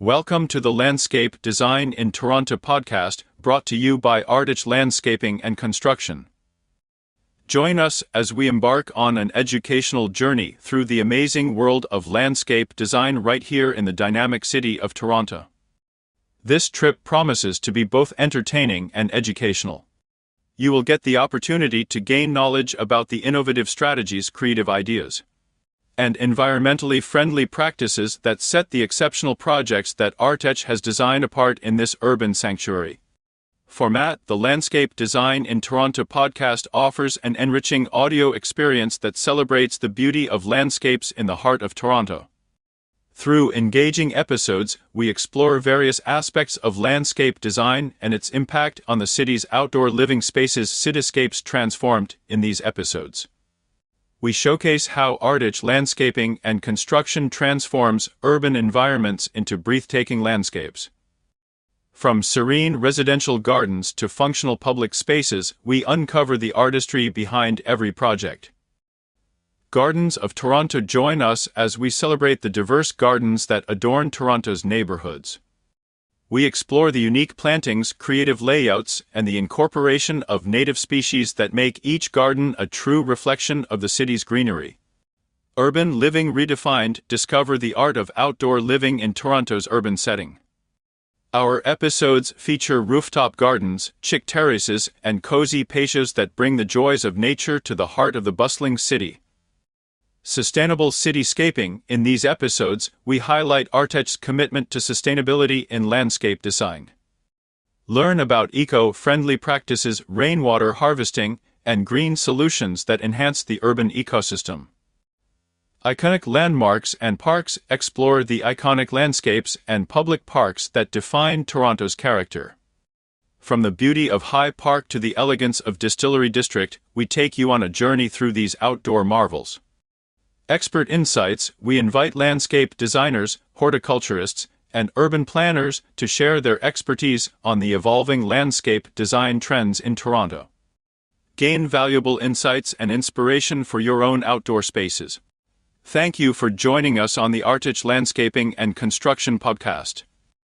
Welcome to the Landscape Design in Toronto podcast, brought to you by Artech Landscaping and Construction. Join us as we embark on an educational journey through the amazing world of landscape design right here in the dynamic city of Toronto. This trip promises to be both entertaining and educational. You will get the opportunity to gain knowledge about the innovative strategies, creative ideas, and environmentally friendly practices that set the exceptional projects that Artech has designed apart in this urban sanctuary. Format The Landscape Design in Toronto podcast offers an enriching audio experience that celebrates the beauty of landscapes in the heart of Toronto. Through engaging episodes, we explore various aspects of landscape design and its impact on the city's outdoor living spaces. Cityscapes transformed in these episodes we showcase how Artech landscaping and construction transforms urban environments into breathtaking landscapes. From serene residential gardens to functional public spaces, we uncover the artistry behind every project. Gardens of Toronto join us as we celebrate the diverse gardens that adorn Toronto's neighborhoods we explore the unique plantings, creative layouts, and the incorporation of native species that make each garden a true reflection of the city's greenery. Urban Living Redefined Discover the art of outdoor living in Toronto's urban setting. Our episodes feature rooftop gardens, chic terraces, and cozy patios that bring the joys of nature to the heart of the bustling city. Sustainable Cityscaping. In these episodes, we highlight Artech's commitment to sustainability in landscape design. Learn about eco friendly practices, rainwater harvesting, and green solutions that enhance the urban ecosystem. Iconic landmarks and parks explore the iconic landscapes and public parks that define Toronto's character. From the beauty of High Park to the elegance of Distillery District, we take you on a journey through these outdoor marvels. Expert Insights, we invite landscape designers, horticulturists, and urban planners to share their expertise on the evolving landscape design trends in Toronto. Gain valuable insights and inspiration for your own outdoor spaces. Thank you for joining us on the Artech Landscaping and Construction Podcast.